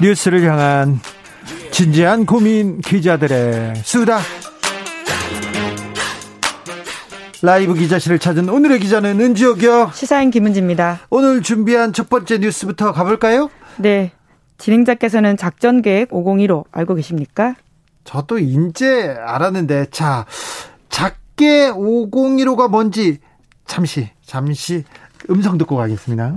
뉴스를 향한 진지한 고민 기자들의 수다. 라이브 기자실을 찾은 오늘의 기자는 은지옥이요. 시사인 김은지입니다. 오늘 준비한 첫 번째 뉴스부터 가볼까요? 네. 진행자께서는 작전 계획 501호 알고 계십니까? 저도 인제 알았는데 자 작게 501호가 뭔지 잠시 잠시 음성 듣고 가겠습니다.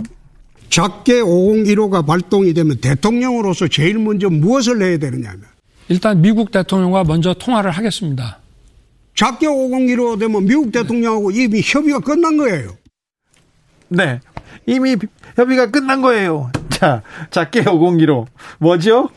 작게 5015가 발동이 되면 대통령으로서 제일 먼저 무엇을 해야 되느냐면 일단 미국 대통령과 먼저 통화를 하겠습니다. 작게 5015 되면 미국 대통령하고 이미 협의가 끝난 거예요. 네. 이미 협의가 끝난 거예요. 자, 작게 5015. 뭐죠?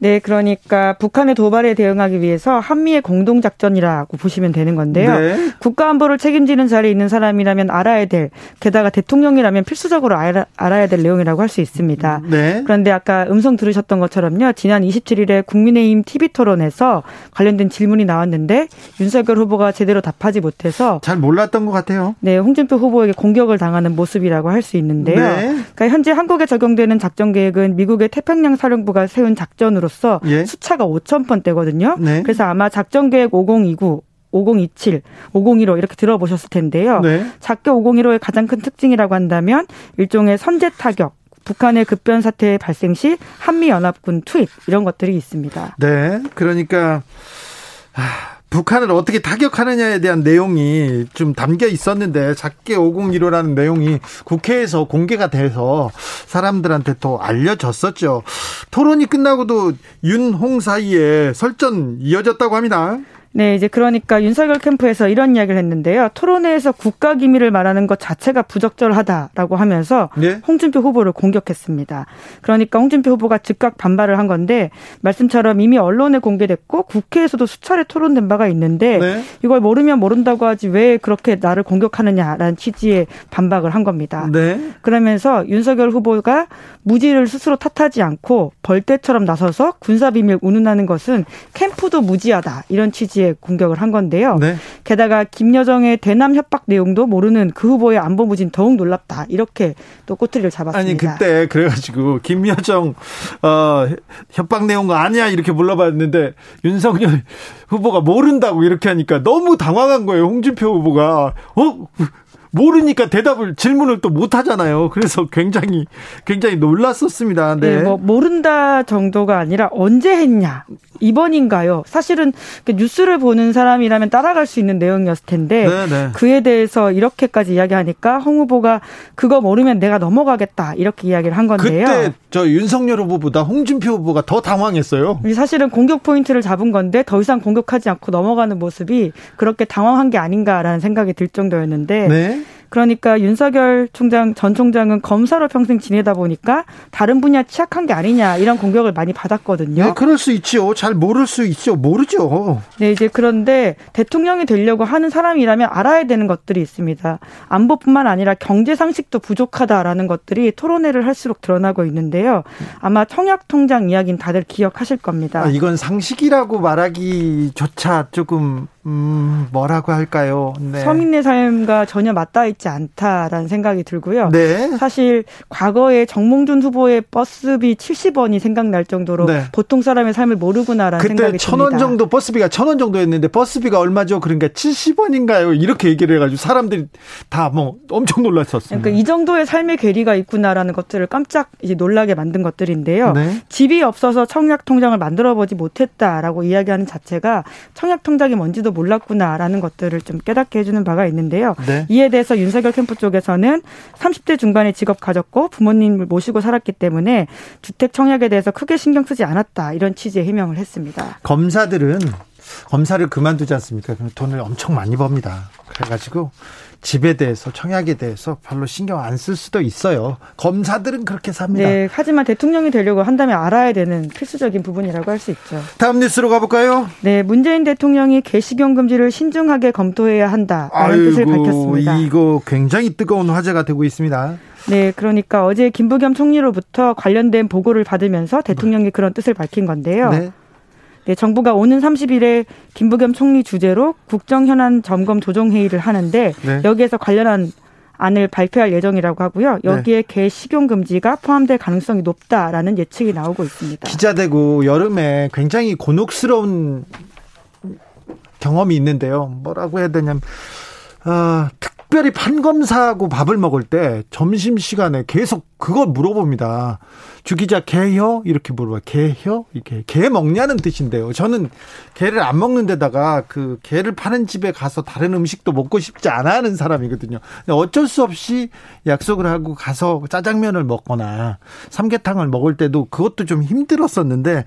네, 그러니까 북한의 도발에 대응하기 위해서 한미의 공동 작전이라고 보시면 되는 건데요. 네. 국가 안보를 책임지는 자리에 있는 사람이라면 알아야 될, 게다가 대통령이라면 필수적으로 알아, 알아 야 될 내용이라고 할 수 있습니다. 네. 그런데 아까 음성 들으셨던 것처럼요. 지난 27일에 국민의힘 TV 토론에서 관련된 질문이 나왔는데 윤석열 후보가 제대로 답하지 못해서 잘 몰랐던 것 같아요. 네, 홍준표 후보에게 공격을 당하는 모습이라고 할 수 있는데요. 네. 그러니까 현재 한국에 적용되는 작전 계획은 미국의 태평양 사령부가 세운 작전으로 기로서 예? 수차가 5천 번대거든요. 네. 그래서 아마 작전 계획 5029 5027, 5015 이렇게 들어보셨을 텐데요. 네. 작게 5015의 가장 큰 특징이라고 한다면 일종의 선제 타격, 북한의 급변 사태 발생 시 한미 연합군 투입 이런 것들이 있습니다. 네. 그러니까 아, 북한을 어떻게 타격하느냐에 대한 내용이 좀 담겨 있었는데 작게 501호라는 내용이 국회에서 공개가 돼서 사람들한테 또 알려졌었죠. 토론이 끝나고도 윤홍 사이에 설전 이어졌다고 합니다. 네, 이제 그러니까 윤석열 캠프에서 이런 이야기를 했는데요. 토론회에서 국가 기밀을 말하는 것 자체가 부적절하다라고 하면서 네? 홍준표 후보를 공격했습니다. 그러니까 홍준표 후보가 즉각 반발을 한 건데 말씀처럼 이미 언론에 공개됐고 국회에서도 수차례 토론된 바가 있는데 네? 이걸 모르면 모른다고 하지 왜 그렇게 나를 공격하느냐라는 취지의 반박을 한 겁니다. 네? 그러면서 윤석열 후보가 무지를 스스로 탓하지 않고 벌떼처럼 나서서 군사 비밀 운운하는 것은 캠프도 무지하다 이런 취지 지에 공격을 한 건데요. 네. 게다가 김여정의 대남 협박 내용도 모르는 그 후보의 안보 무진 더욱 놀랍다. 이렇게 또 꼬투리를 잡았습니다. 아니 그때 그래가지고 김여정 어, 협박 내용 아니야 이렇게 물어봤는데 윤석열 후보가 모른다고 이렇게 하니까 너무 당황한 거예요. 홍준표 후보가 어 모르니까 대답을 질문을 또 못 하잖아요. 그래서 굉장히 굉장히 놀랐었습니다. 네. 네. 뭐 모른다 정도가 아니라 언제 했냐 이번인가요? 사실은 그 뉴스를 보는 사람이라면 따라갈 수 있는 내용이었을 텐데 네네. 네. 그에 대해서 이렇게까지 이야기하니까 홍 후보가 그거 모르면 내가 넘어가겠다 이렇게 이야기를 한 건데요. 그때 저 윤석열 후보보다 홍준표 후보가 더 당황했어요. 사실은 공격 포인트를 잡은 건데 더 이상 공격하지 않고 넘어가는 모습이 그렇게 당황한 게 아닌가라는 생각이 들 정도였는데 네. 그러니까 윤석열 총장 전 총장은 검사로 평생 지내다 보니까 다른 분야 취약한 게 아니냐 이런 공격을 많이 받았거든요. 네, 그럴 수 있죠. 잘 모를 수 있죠. 모르죠. 네, 이제 그런데 대통령이 되려고 하는 사람이라면 알아야 되는 것들이 있습니다. 안보뿐만 아니라 경제 상식도 부족하다라는 것들이 토론회를 할수록 드러나고 있는데요. 아마 청약 통장 이야기는 다들 기억하실 겁니다. 아, 이건 상식이라고 말하기조차 조금 음, 뭐라고 할까요? 네. 서민의 삶과 전혀 맞닿아 있지 않다라는 생각이 들고요. 네. 사실 과거에 정몽준 후보의 버스비 70원이 생각날 정도로 네. 보통 사람의 삶을 모르구나라는 생각이 듭니다. 천원 정도 버스비가 천 원 정도였는데 버스비가 얼마죠? 그러니까 70원인가요? 이렇게 얘기를 해가지고 사람들이 다 뭐 엄청 놀랐었어요. 그러니까 이 정도의 삶의 괴리가 있구나라는 것들을 깜짝 이제 놀라게 만든 것들인데요. 네. 집이 없어서 청약 통장을 만들어 보지 못했다라고 이야기하는 자체가 청약 통장이 뭔지도 몰랐구나라는 것들을 좀 깨닫게 해주는 바가 있는데요. 네. 이에 대해서 윤 석열 캠프 쪽에서는 30대 중반에 직업 가졌고 부모님을 모시고 살았기 때문에 주택 청약에 대해서 크게 신경 쓰지 않았다 이런 취지의 해명을 했습니다. 검사들은 검사를 그만두지 않습니까? 돈을 엄청 많이 법니다. 해가지고 집에 대해서 청약에 대해서 별로 신경 안 쓸 수도 있어요. 검사들은 그렇게 삽니다. 네, 하지만 대통령이 되려고 한다면 알아야 되는 필수적인 부분이라고 할 수 있죠. 다음 뉴스로 가볼까요? 네, 문재인 대통령이 개식용 금지를 신중하게 검토해야 한다라는 뜻을 밝혔습니다. 이거 굉장히 뜨거운 화제가 되고 있습니다. 네, 그러니까 어제 김부겸 총리로부터 관련된 보고를 받으면서 대통령이 그런 뜻을 밝힌 건데요. 네. 네, 정부가 오는 30일에 김부겸 총리 주재로 국정 현안 점검 조정 회의를 하는데 네. 여기에서 관련한 안을 발표할 예정이라고 하고요. 여기에 네. 개 식용 금지가 포함될 가능성이 높다라는 예측이 나오고 있습니다. 기자 되고 여름에 굉장히 곤혹스러운 경험이 있는데요. 뭐라고 해야 되냐면 아, 특 별히 판검사하고 밥을 먹을 때 점심 시간에 계속 그걸 물어봅니다. 주기자 개혀 이렇게 물어봐. 개혀 이렇게 개 먹냐는 뜻인데요. 저는 개를 안 먹는 데다가 그 개를 파는 집에 가서 다른 음식도 먹고 싶지 않아 하는 사람이거든요. 어쩔 수 없이 약속을 하고 가서 짜장면을 먹거나 삼계탕을 먹을 때도 그것도 좀 힘들었었는데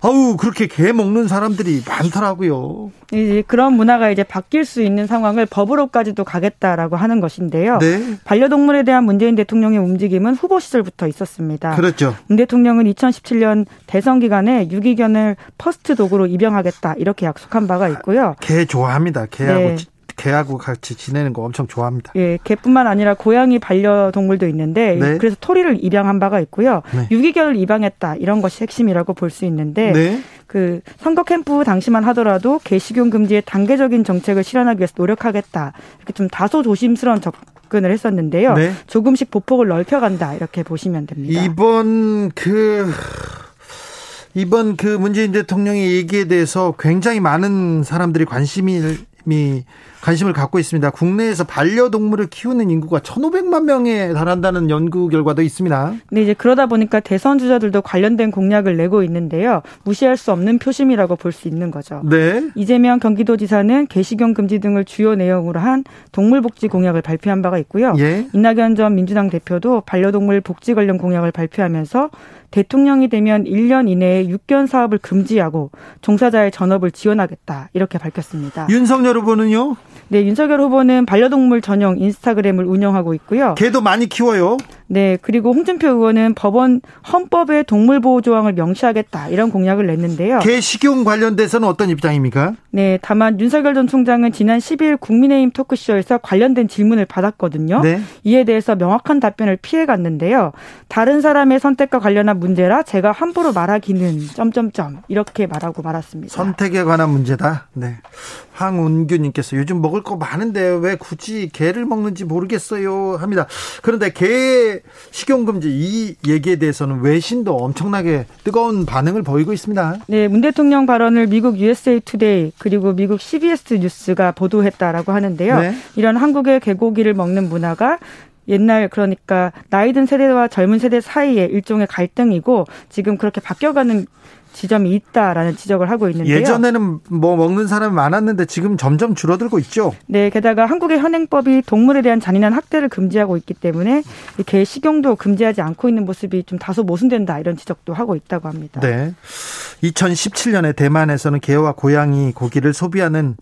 아우 그렇게 개 먹는 사람들이 많더라고요. 이제 그런 문화가 이제 바뀔 수 있는 상황을 법으로까지도 가겠다라고 하는 것인데요. 네. 반려동물에 대한 문재인 대통령의 움직임은 후보 시절부터 있었습니다. 그렇죠. 문 대통령은 2017년 대선 기간에 유기견을 first dog로 입양하겠다 이렇게 약속한 바가 있고요. 개 좋아합니다. 개하고 네. 개하고 같이 지내는 거 엄청 좋아합니다. 예, 개뿐만 아니라 고양이 반려동물도 있는데 네. 그래서 토리를 입양한 바가 있고요. 네. 유기견을 입양했다 이런 것이 핵심이라고 볼 수 있는데 네. 그 선거 캠프 당시만 하더라도 개식용 금지의 단계적인 정책을 실현하기 위해서 노력하겠다 이렇게 좀 다소 조심스러운 접근을 했었는데요. 네. 조금씩 보폭을 넓혀간다 이렇게 보시면 됩니다. 이번 그 이번 그 문재인 대통령의 얘기에 대해서 굉장히 많은 사람들이 관심 이 관심을 갖고 있습니다. 국내에서 반려동물을 키우는 인구가 1,500만 명에 달한다는 연구 결과도 있습니다. 네, 이제 그러다 보니까 대선 주자들도 관련된 공약을 내고 있는데요. 무시할 수 없는 표심이라고 볼 수 있는 거죠. 네. 이재명 경기도지사는 개식용 금지 등을 주요 내용으로 한 동물복지 공약을 발표한 바가 있고요. 예. 이낙연 전 민주당 대표도 반려동물 복지 관련 공약을 발표하면서 대통령이 되면 1년 이내에 육견 사업을 금지하고 종사자의 전업을 지원하겠다 이렇게 밝혔습니다. 윤석열 후보는요? 네, 윤석열 후보는 반려동물 전용 인스타그램을 운영하고 있고요. 개도 많이 키워요. 네, 그리고 홍준표 의원은 법원 헌법에 동물 보호 조항을 명시하겠다 이런 공약을 냈는데요. 개 식용 관련돼서는 어떤 입장입니까? 네, 다만 윤석열 전 총장은 지난 10일 국민의힘 토크쇼에서 관련된 질문을 받았거든요. 네. 이에 대해서 명확한 답변을 피해 갔는데요. 다른 사람의 선택과 관련한 문제라 제가 함부로 말하기는 점점점 이렇게 말하고 말았습니다. 선택에 관한 문제다. 네. 황운규님께서 요즘 먹을 거 많은데 왜 굳이 개를 먹는지 모르겠어요 합니다. 그런데 개 식용금지 이 얘기에 대해서는 외신도 엄청나게 뜨거운 반응을 보이고 있습니다. 네, 문 대통령 발언을 미국 USA Today 그리고 미국 CBS 뉴스가 보도했다라고 하는데요. 네. 이런 한국의 개고기를 먹는 문화가 옛날 그러니까 나이 든 세대와 젊은 세대 사이에 일종의 갈등이고 지금 그렇게 바뀌어가는 지점이 있다라는 지적을 하고 있는데요. 예전에는 뭐 먹는 사람이 많았는데 지금 점점 줄어들고 있죠. 네, 게다가 한국의 현행법이 동물에 대한 잔인한 학대를 금지하고 있기 때문에 개 식용도 금지하지 않고 있는 모습이 좀 다소 모순된다 이런 지적도 하고 있다고 합니다. 네. 2017년에 대만에서는 개와 고양이 고기를 소비하는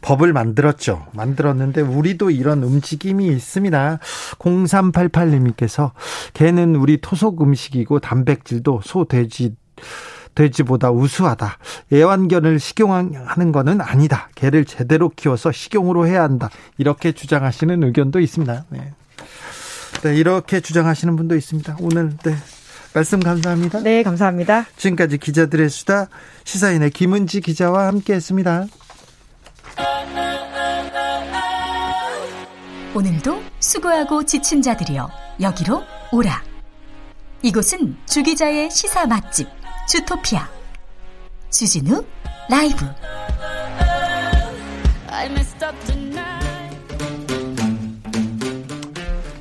법을 만들었죠. 만들었는데 우리도 이런 움직임이 있습니다. 0388님께서 개는 우리 토속 음식이고 단백질도 소, 돼지 돼지보다 우수하다. 애완견을 식용하는 것은 아니다. 개를 제대로 키워서 식용으로 해야 한다. 이렇게 주장하시는 의견도 있습니다. 네. 네, 이렇게 주장하시는 분도 있습니다. 오늘 네. 말씀 감사합니다. 네, 감사합니다. 지금까지 기자들의 수다 시사인의 김은지 기자와 함께했습니다. 오늘도 수고하고 지친 자들이여 여기로 오라. 이곳은 주 기자의 시사 맛집. 주토피아. 주진우 라이브.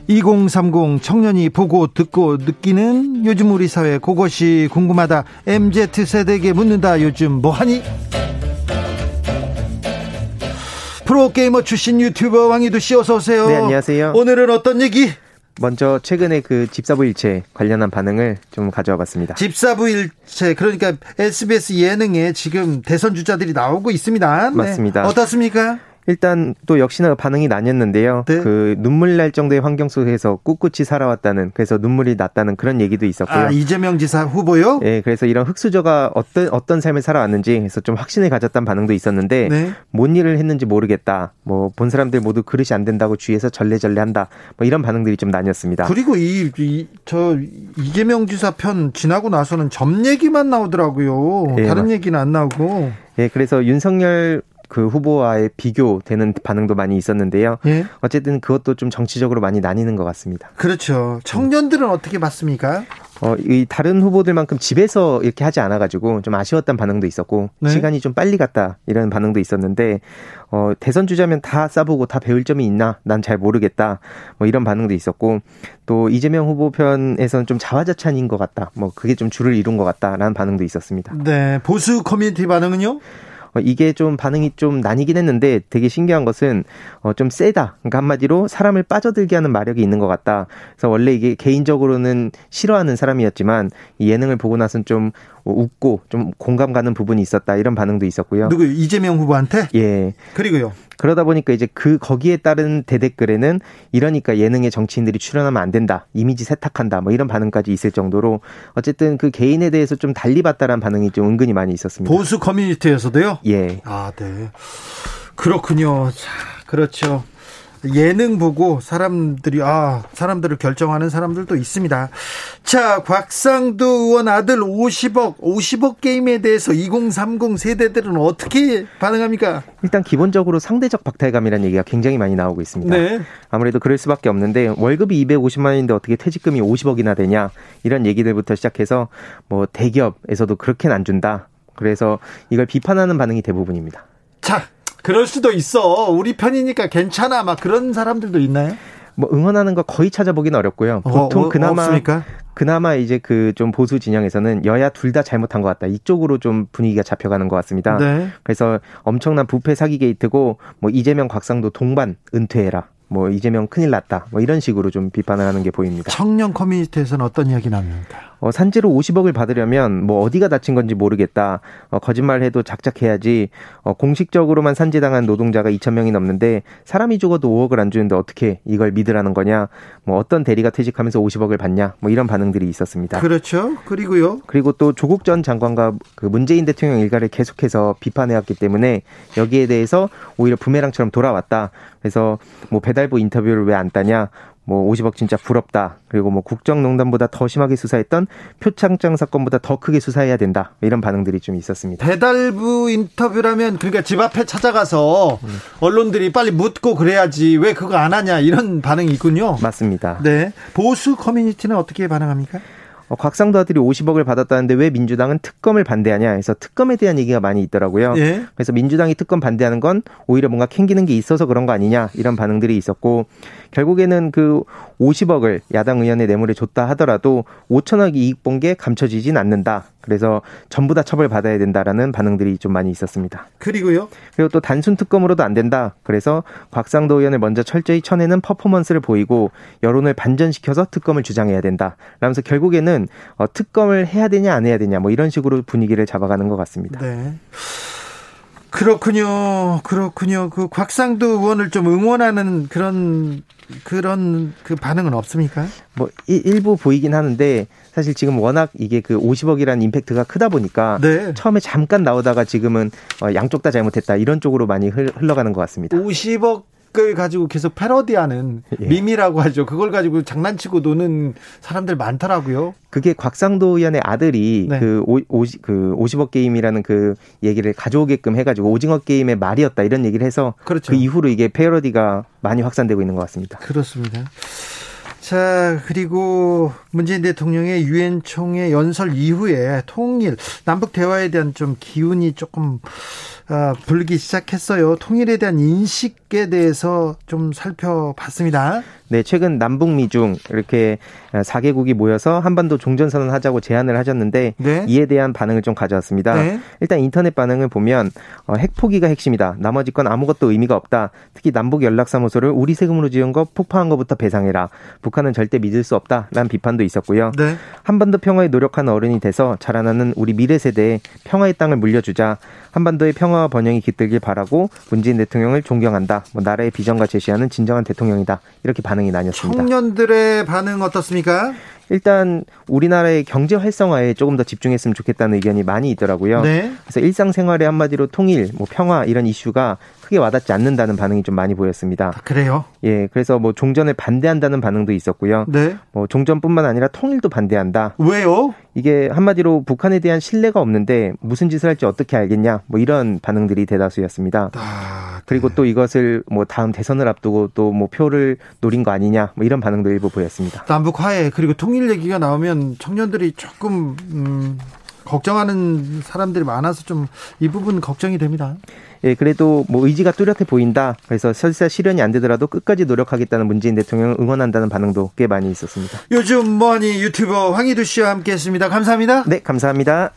2030 청년이 보고 듣고 느끼는 요즘 우리 사회 그것이 궁금하다. MZ세대에게 묻는다. 요즘 뭐하니? 프로게이머 출신 유튜버 왕이도 씨 어서 오세요. 네 안녕하세요. 오늘은 어떤 얘기? 먼저 최근에 그 집사부 일체 관련한 반응을 좀 가져와 봤습니다. 집사부 일체 그러니까 SBS 예능에 지금 대선 주자들이 나오고 있습니다. 네. 맞습니다. 어떻습니까? 일단 또 역시나 반응이 나뉘었는데요. 네. 그 눈물 날 정도의 환경 속에서 꿋꿋이 살아왔다는 그래서 눈물이 났다는 그런 얘기도 있었고요. 아, 이재명 지사 후보요? 네, 그래서 이런 흑수저가 어떤 어떤 삶을 살아왔는지 해서 좀 확신을 가졌다는 반응도 있었는데 네. 뭔 일을 했는지 모르겠다. 뭐 본 사람들 모두 그릇이 안 된다고 주위에서 절레절레한다. 뭐 이런 반응들이 좀 나뉘었습니다. 그리고 이저 이재명 지사 편 지나고 나서는 점 얘기만 나오더라고요. 네, 다른 얘기는 안 나오고. 예, 그래서 윤석열 그 후보와의 비교되는 반응도 많이 있었는데요. 예? 어쨌든 그것도 좀 정치적으로 많이 나뉘는 것 같습니다. 그렇죠. 청년들은 어떻게 봤습니까? 어, 이 다른 후보들만큼 집에서 이렇게 하지 않아가지고 좀 아쉬웠던 반응도 있었고 네? 시간이 좀 빨리 갔다 이런 반응도 있었는데 어, 대선 주자면 다 싸보고 다 배울 점이 있나 난 잘 모르겠다 뭐 이런 반응도 있었고 또 이재명 후보 편에서는 좀 자화자찬인 것 같다 뭐 그게 좀 줄을 이룬 것 같다라는 반응도 있었습니다. 네 보수 커뮤니티 반응은요? 어, 이게 좀 반응이 좀 나뉘긴 했는데 되게 신기한 것은 어, 좀 세다. 그러니까 한마디로 사람을 빠져들게 하는 마력이 있는 것 같다. 그래서 원래 이게 개인적으로는 싫어하는 사람이었지만 이 예능을 보고 나서는 좀 웃고 좀 공감 가는 부분이 있었다 이런 반응도 있었고요. 누구 이재명 후보한테? 예. 그리고요. 그러다 보니까 이제 그 거기에 따른 대댓글에는 이러니까 예능에 정치인들이 출연하면 안 된다. 이미지 세탁한다. 뭐 이런 반응까지 있을 정도로 어쨌든 그 개인에 대해서 좀 달리 봤다라는 반응이 좀 은근히 많이 있었습니다. 보수 커뮤니티에서도요? 예. 아, 네. 그렇군요. 자, 그렇죠. 예능 보고 사람들이 아 사람들을 결정하는 사람들도 있습니다. 자 곽상도 의원 아들 50억 50억 게임에 대해서 2030 세대들은 어떻게 반응합니까? 일단 기본적으로 상대적 박탈감이라는 얘기가 굉장히 많이 나오고 있습니다. 네. 아무래도 그럴 수밖에 없는데 월급이 250만 원인데 어떻게 퇴직금이 50억이나 되냐 이런 얘기들부터 시작해서 뭐 대기업에서도 그렇게는 안 준다. 그래서 이걸 비판하는 반응이 대부분입니다. 자, 그럴 수도 있어. 우리 편이니까 괜찮아. 막 그런 사람들도 있나요? 뭐 응원하는 거 거의 찾아보기는 어렵고요. 어, 보통 어, 그나마 없습니까? 그나마 이제 그 좀 보수 진영에서는 여야 둘 다 잘못한 것 같다. 이쪽으로 좀 분위기가 잡혀가는 것 같습니다. 네. 그래서 엄청난 부패 사기 게이트고 뭐 이재명 곽상도 동반 은퇴해라. 뭐 이재명 큰일 났다. 뭐 이런 식으로 좀 비판을 하는 게 보입니다. 청년 커뮤니티에서는 어떤 이야기 나옵니까? 어, 산재로 50억을 받으려면 뭐 어디가 다친 건지 모르겠다. 어, 거짓말해도 작작해야지. 어, 공식적으로만 산재당한 노동자가 2천 명이 넘는데 사람이 죽어도 5억을 안 주는데 어떻게 이걸 믿으라는 거냐? 뭐 어떤 대리가 퇴직하면서 50억을 받냐? 뭐 이런 반응들이 있었습니다. 그렇죠. 그리고요. 그리고 또 조국 전 장관과 그 문재인 대통령 일가를 계속해서 비판해왔기 때문에 여기에 대해서 오히려 부메랑처럼 돌아왔다. 그래서 뭐 배달부 인터뷰를 왜 안 따냐? 뭐 50억 진짜 부럽다. 그리고 뭐 국정농단보다 더 심하게 수사했던 표창장 사건보다 더 크게 수사해야 된다. 이런 반응들이 좀 있었습니다. 배달부 인터뷰라면 그러니까 집 앞에 찾아가서 음. 언론들이 빨리 묻고 그래야지 왜 그거 안 하냐 이런 반응이 있군요. 맞습니다. 네. 보수 커뮤니티는 어떻게 반응합니까? 어, 곽상도 아들이 50억을 받았다는데 왜 민주당은 특검을 반대하냐 해서 특검에 대한 얘기가 많이 있더라고요. 예. 그래서 민주당이 특검 반대하는 건 오히려 뭔가 캥기는 게 있어서 그런 거 아니냐 이런 반응들이 있었고 결국에는 그 50억을 야당 의원의 뇌물에 줬다 하더라도 5천억 이익 본 게 감춰지진 않는다. 그래서 전부 다 처벌받아야 된다라는 반응들이 좀 많이 있었습니다. 그리고요? 그리고 또 단순 특검으로도 안 된다. 그래서 곽상도 의원을 먼저 철저히 쳐내는 퍼포먼스를 보이고 여론을 반전시켜서 특검을 주장해야 된다. 라면서 결국에는 어, 특검을 해야 되냐 안 해야 되냐 뭐 이런 식으로 분위기를 잡아가는 것 같습니다. 네. 그렇군요. 그렇군요. 그 곽상도 의원을 좀 응원하는 그런 그런 그 반응은 없습니까? 뭐 일 부 보이긴 하는데 사실 지금 워낙 이게 그 50억이라는 임팩트가 크다 보니까 네. 처음에 잠깐 나오다가 지금은 어, 양쪽 다 잘못했다 이런 쪽으로 많이 흘러가는 것 같습니다. 50억 을 가지고 계속 패러디하는 예. 밈이라고 하죠. 그걸 가지고 장난치고 노는 사람들 많더라고요. 그게 곽상도 의원의 아들이 네. 그, 오, 오, 그 50억 게임이라는 그 얘기를 가져오게끔 해가지고 오징어 게임의 말이었다 이런 얘기를 해서 그렇죠. 그 이후로 이게 패러디가 많이 확산되고 있는 것 같습니다. 그렇습니다. 자, 그리고 문재인 대통령의 유엔 총회 연설 이후에 통일, 남북 대화에 대한 좀 기운이 조금 어, 불기 시작했어요. 통일에 대한 인식에 대해서 좀 살펴봤습니다. 네, 최근 남북 미중 이렇게 4개국이 모여서 한반도 종전 선언 하자고 제안을 하셨는데 네. 이에 대한 반응을 좀 가져왔습니다. 네. 일단 인터넷 반응을 보면 어, 핵포기가 핵심이다. 나머지 건 아무것도 의미가 없다. 특히 남북 연락 사무소를 우리 세금으로 지은 거 폭파한 것부터 배상해라. 북한 은 절대 믿을 수 없다라는 비판도 있었고요. 네. 한반도 평화에 노력한 어른이 돼서 자라나는 우리 미래 세대에 평화의 땅을 물려주자. 한반도의 평화와 번영이 깃들길 바라고 문재인 대통령을 존경한다. 뭐 나라의 비전과 제시하는 진정한 대통령이다. 이렇게 반응이 나뉘었습니다. 청년들의 반응 어떻습니까? 일단 우리나라의 경제 활성화에 조금 더 집중했으면 좋겠다는 의견이 많이 있더라고요. 네. 그래서 일상생활에 한마디로 통일, 뭐 평화 이런 이슈가 크게 와닿지 않는다는 반응이 좀 많이 보였습니다. 아, 그래요? 예, 그래서 뭐 종전을 반대한다는 반응도 있었고요. 네. 뭐 종전뿐만 아니라 통일도 반대한다. 왜요? 이게 한마디로 북한에 대한 신뢰가 없는데 무슨 짓을 할지 어떻게 알겠냐? 뭐 이런 반응들이 대다수였습니다. 아, 그리고 또 이것을 뭐 다음 대선을 앞두고 또 뭐 표를 노린 거 아니냐? 뭐 이런 반응도 일부 보였습니다. 남북 화해 그리고 통일 얘기가 나오면 청년들이 조금 음 걱정하는 사람들이 많아서 좀 이 부분 걱정이 됩니다. 예, 그래도 뭐 의지가 뚜렷해 보인다. 그래서 설사 실현이 안 되더라도 끝까지 노력하겠다는 문재인 대통령을 응원한다는 반응도 꽤 많이 있었습니다. 요즘 뭐니 유튜버 황희두 씨와 함께했습니다. 감사합니다. 네, 감사합니다.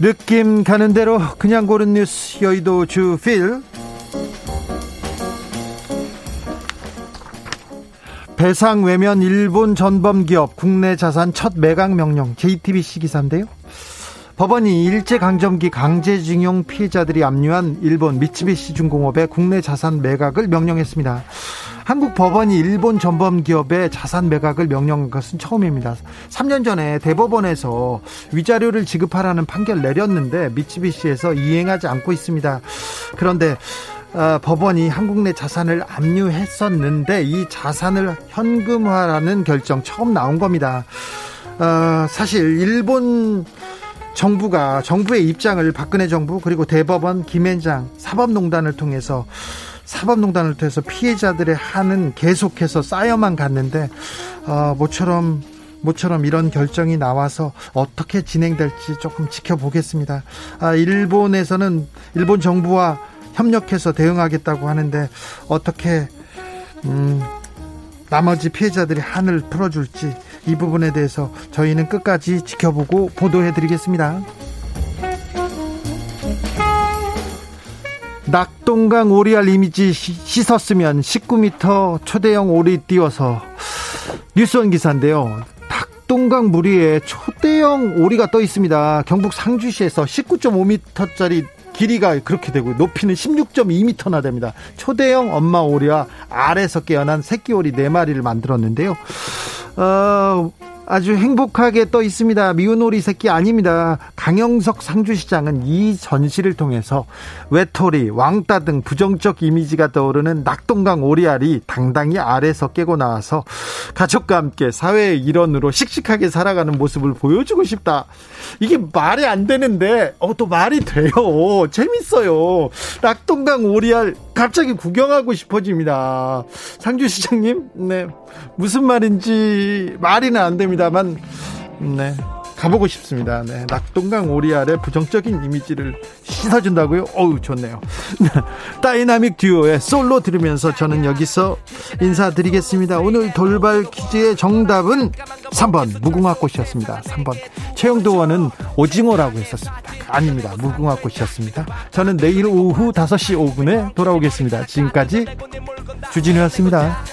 느낌 가는 대로 그냥 고른 뉴스 여의도 주필 배상 외면 일본 전범 기업 국내 자산 첫 매각 명령 JTBC 기사인데요. 법원이 일제 강점기 강제징용 피해자들이 압류한 일본 미츠비시 중공업의 국내 자산 매각을 명령했습니다. 한국 법원이 일본 전범 기업의 자산 매각을 명령한 것은 처음입니다. 3년 전에 대법원에서 위자료를 지급하라는 판결 내렸는데 미츠비시에서 이행하지 않고 있습니다. 그런데 어, 법원이 한국 내 자산을 압류했었는데 이 자산을 현금화라는 결정 처음 나온 겁니다. 어, 사실 일본 정부가 정부의 입장을 박근혜 정부 그리고 대법원 김앤장 사법농단을 통해서 사법농단을 통해서 피해자들의 한은 계속해서 쌓여만 갔는데 어, 모처럼 모처럼 이런 결정이 나와서 어떻게 진행될지 조금 지켜보겠습니다. 아, 일본에서는 일본 정부와 협력해서 대응하겠다고 하는데 어떻게 음, 나머지 피해자들이 한을 풀어줄지 이 부분에 대해서 저희는 끝까지 지켜보고 보도해드리겠습니다. 낙동강 오리알 이미지 씻었으면 19m 초대형 오리 띄워서 뉴스원 기사인데요. 낙동강 무리에 초대형 오리가 떠 있습니다. 경북 상주시에서 19.5m짜리 길이가 그렇게 되고 높이는 16.2m나 됩니다. 초대형 엄마 오리와 알에서 깨어난 새끼 오리 4마리를 만들었는데요. 어, 아주 행복하게 떠 있습니다. 미운 오리 새끼 아닙니다. 강영석 상주시장은 이 전시를 통해서 외톨이, 왕따 등 부정적 이미지가 떠오르는 낙동강 오리알이 당당히 아래서 깨고 나와서 가족과 함께 사회의 일원으로 씩씩하게 살아가는 모습을 보여주고 싶다. 이게 말이 안 되는데, 어, 또 말이 돼요. 재밌어요. 낙동강 오리알 갑자기 구경하고 싶어집니다. 상주시장님, 네. 무슨 말인지 말이는 안 됩니다만, 네. 가보고 싶습니다. 네. 낙동강 오리알의 부정적인 이미지를 씻어준다고요? 어우, 좋네요. 다이나믹 듀오의 솔로 들으면서 저는 여기서 인사드리겠습니다. 오늘 돌발 퀴즈의 정답은 3번 무궁화꽃이었습니다. 3번 최영도 원은 오징어라고 했었습니다. 아닙니다. 무궁화꽃이었습니다. 저는 내일 오후 5시 5분에 돌아오겠습니다. 지금까지 주진우였습니다.